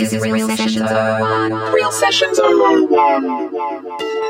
is Real Sessions 01. Real Sessions 01.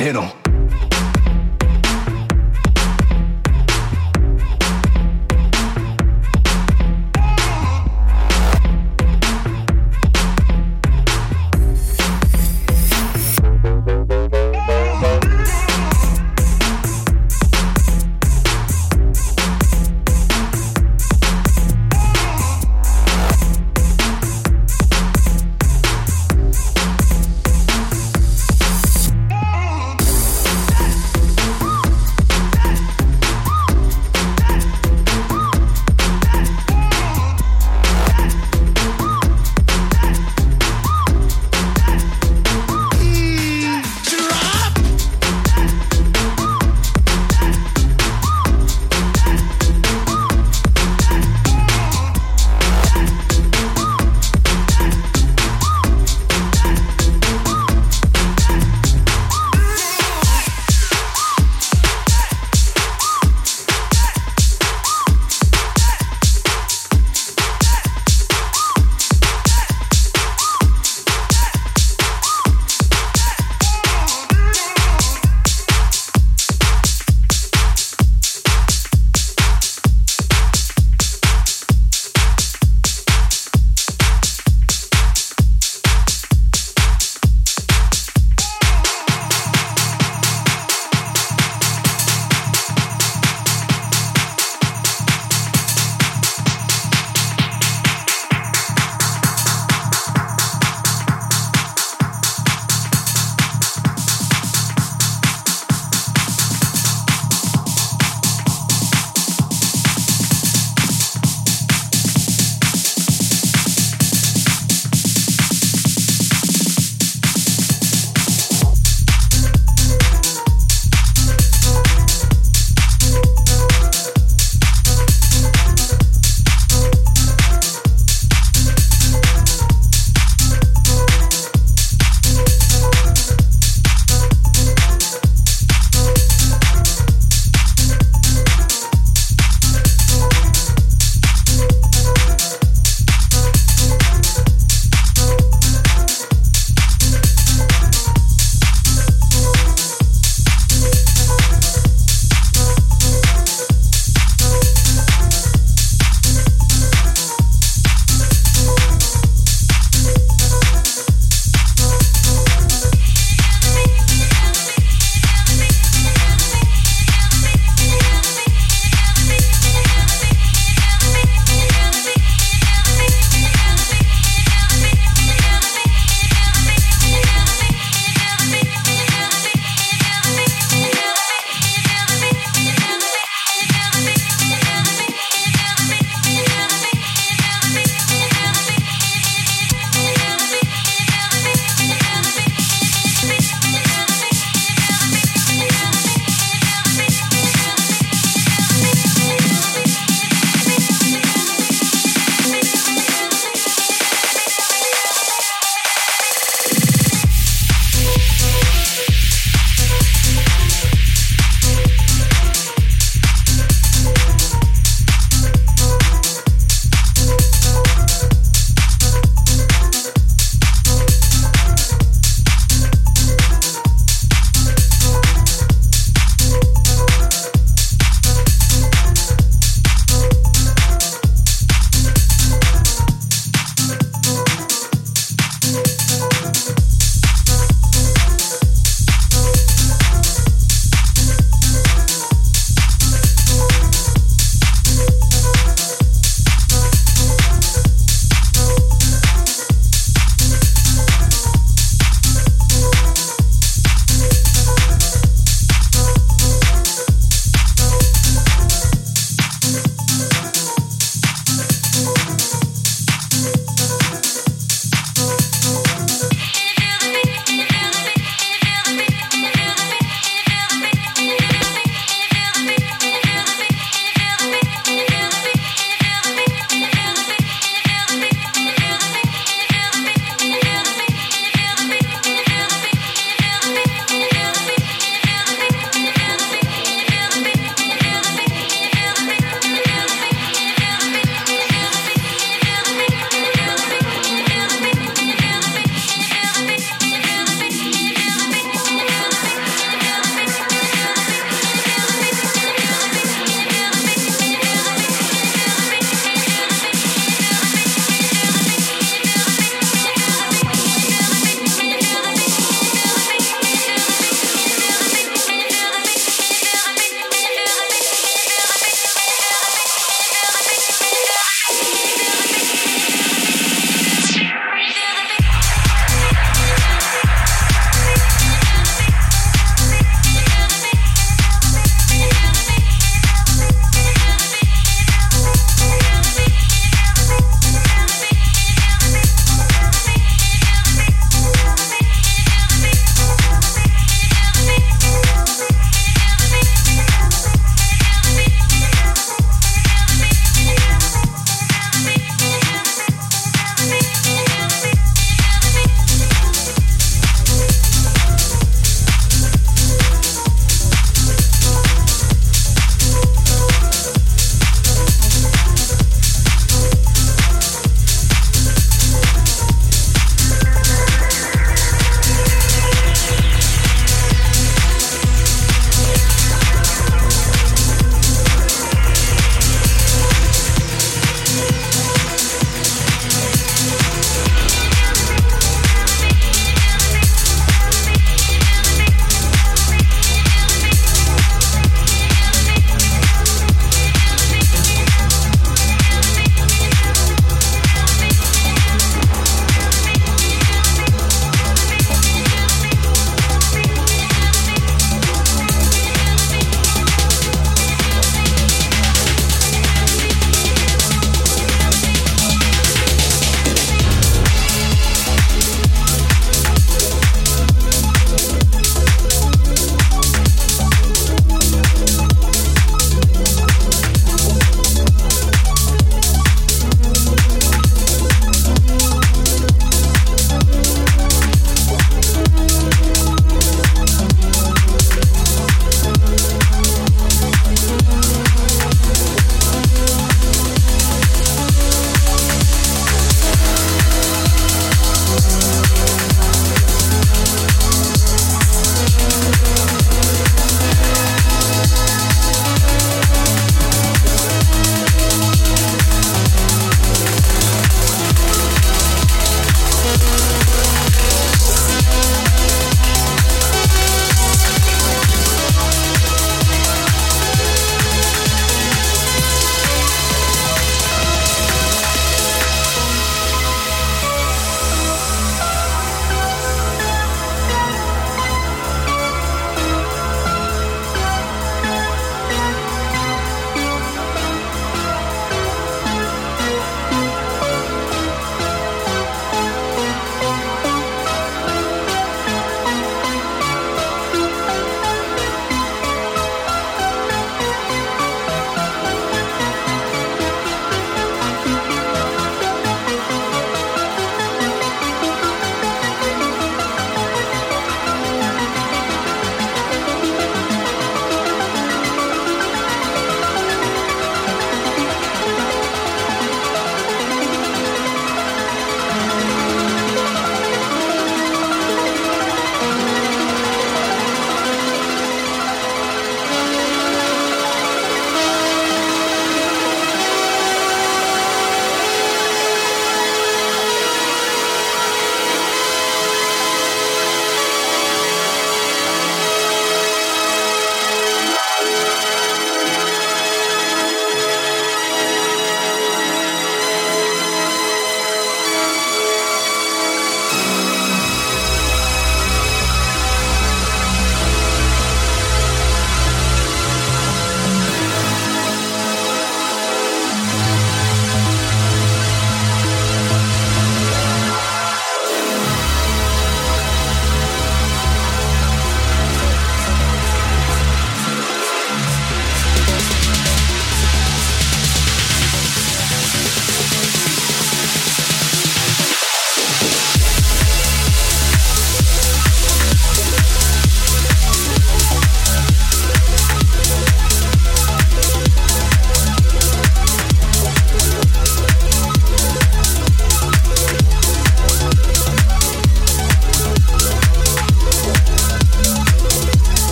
Hit him.